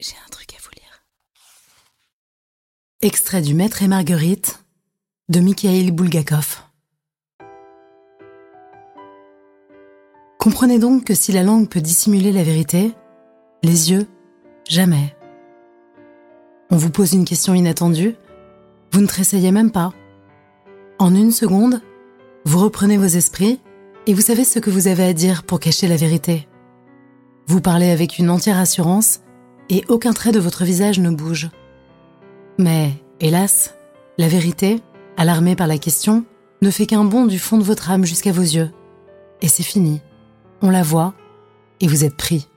J'ai un truc à vous lire. Extrait du Maître et Marguerite de Mikhail Bulgakov. Comprenez donc que si la langue peut dissimuler la vérité, les yeux, jamais. On vous pose une question inattendue, vous ne tressaillez même pas. En une seconde, vous reprenez vos esprits et vous savez ce que vous avez à dire pour cacher la vérité. Vous parlez avec une entière assurance et aucun trait de votre visage ne bouge. Mais, hélas, la vérité, alarmée par la question, ne fait qu'un bond du fond de votre âme jusqu'à vos yeux. Et c'est fini. On la voit et vous êtes pris.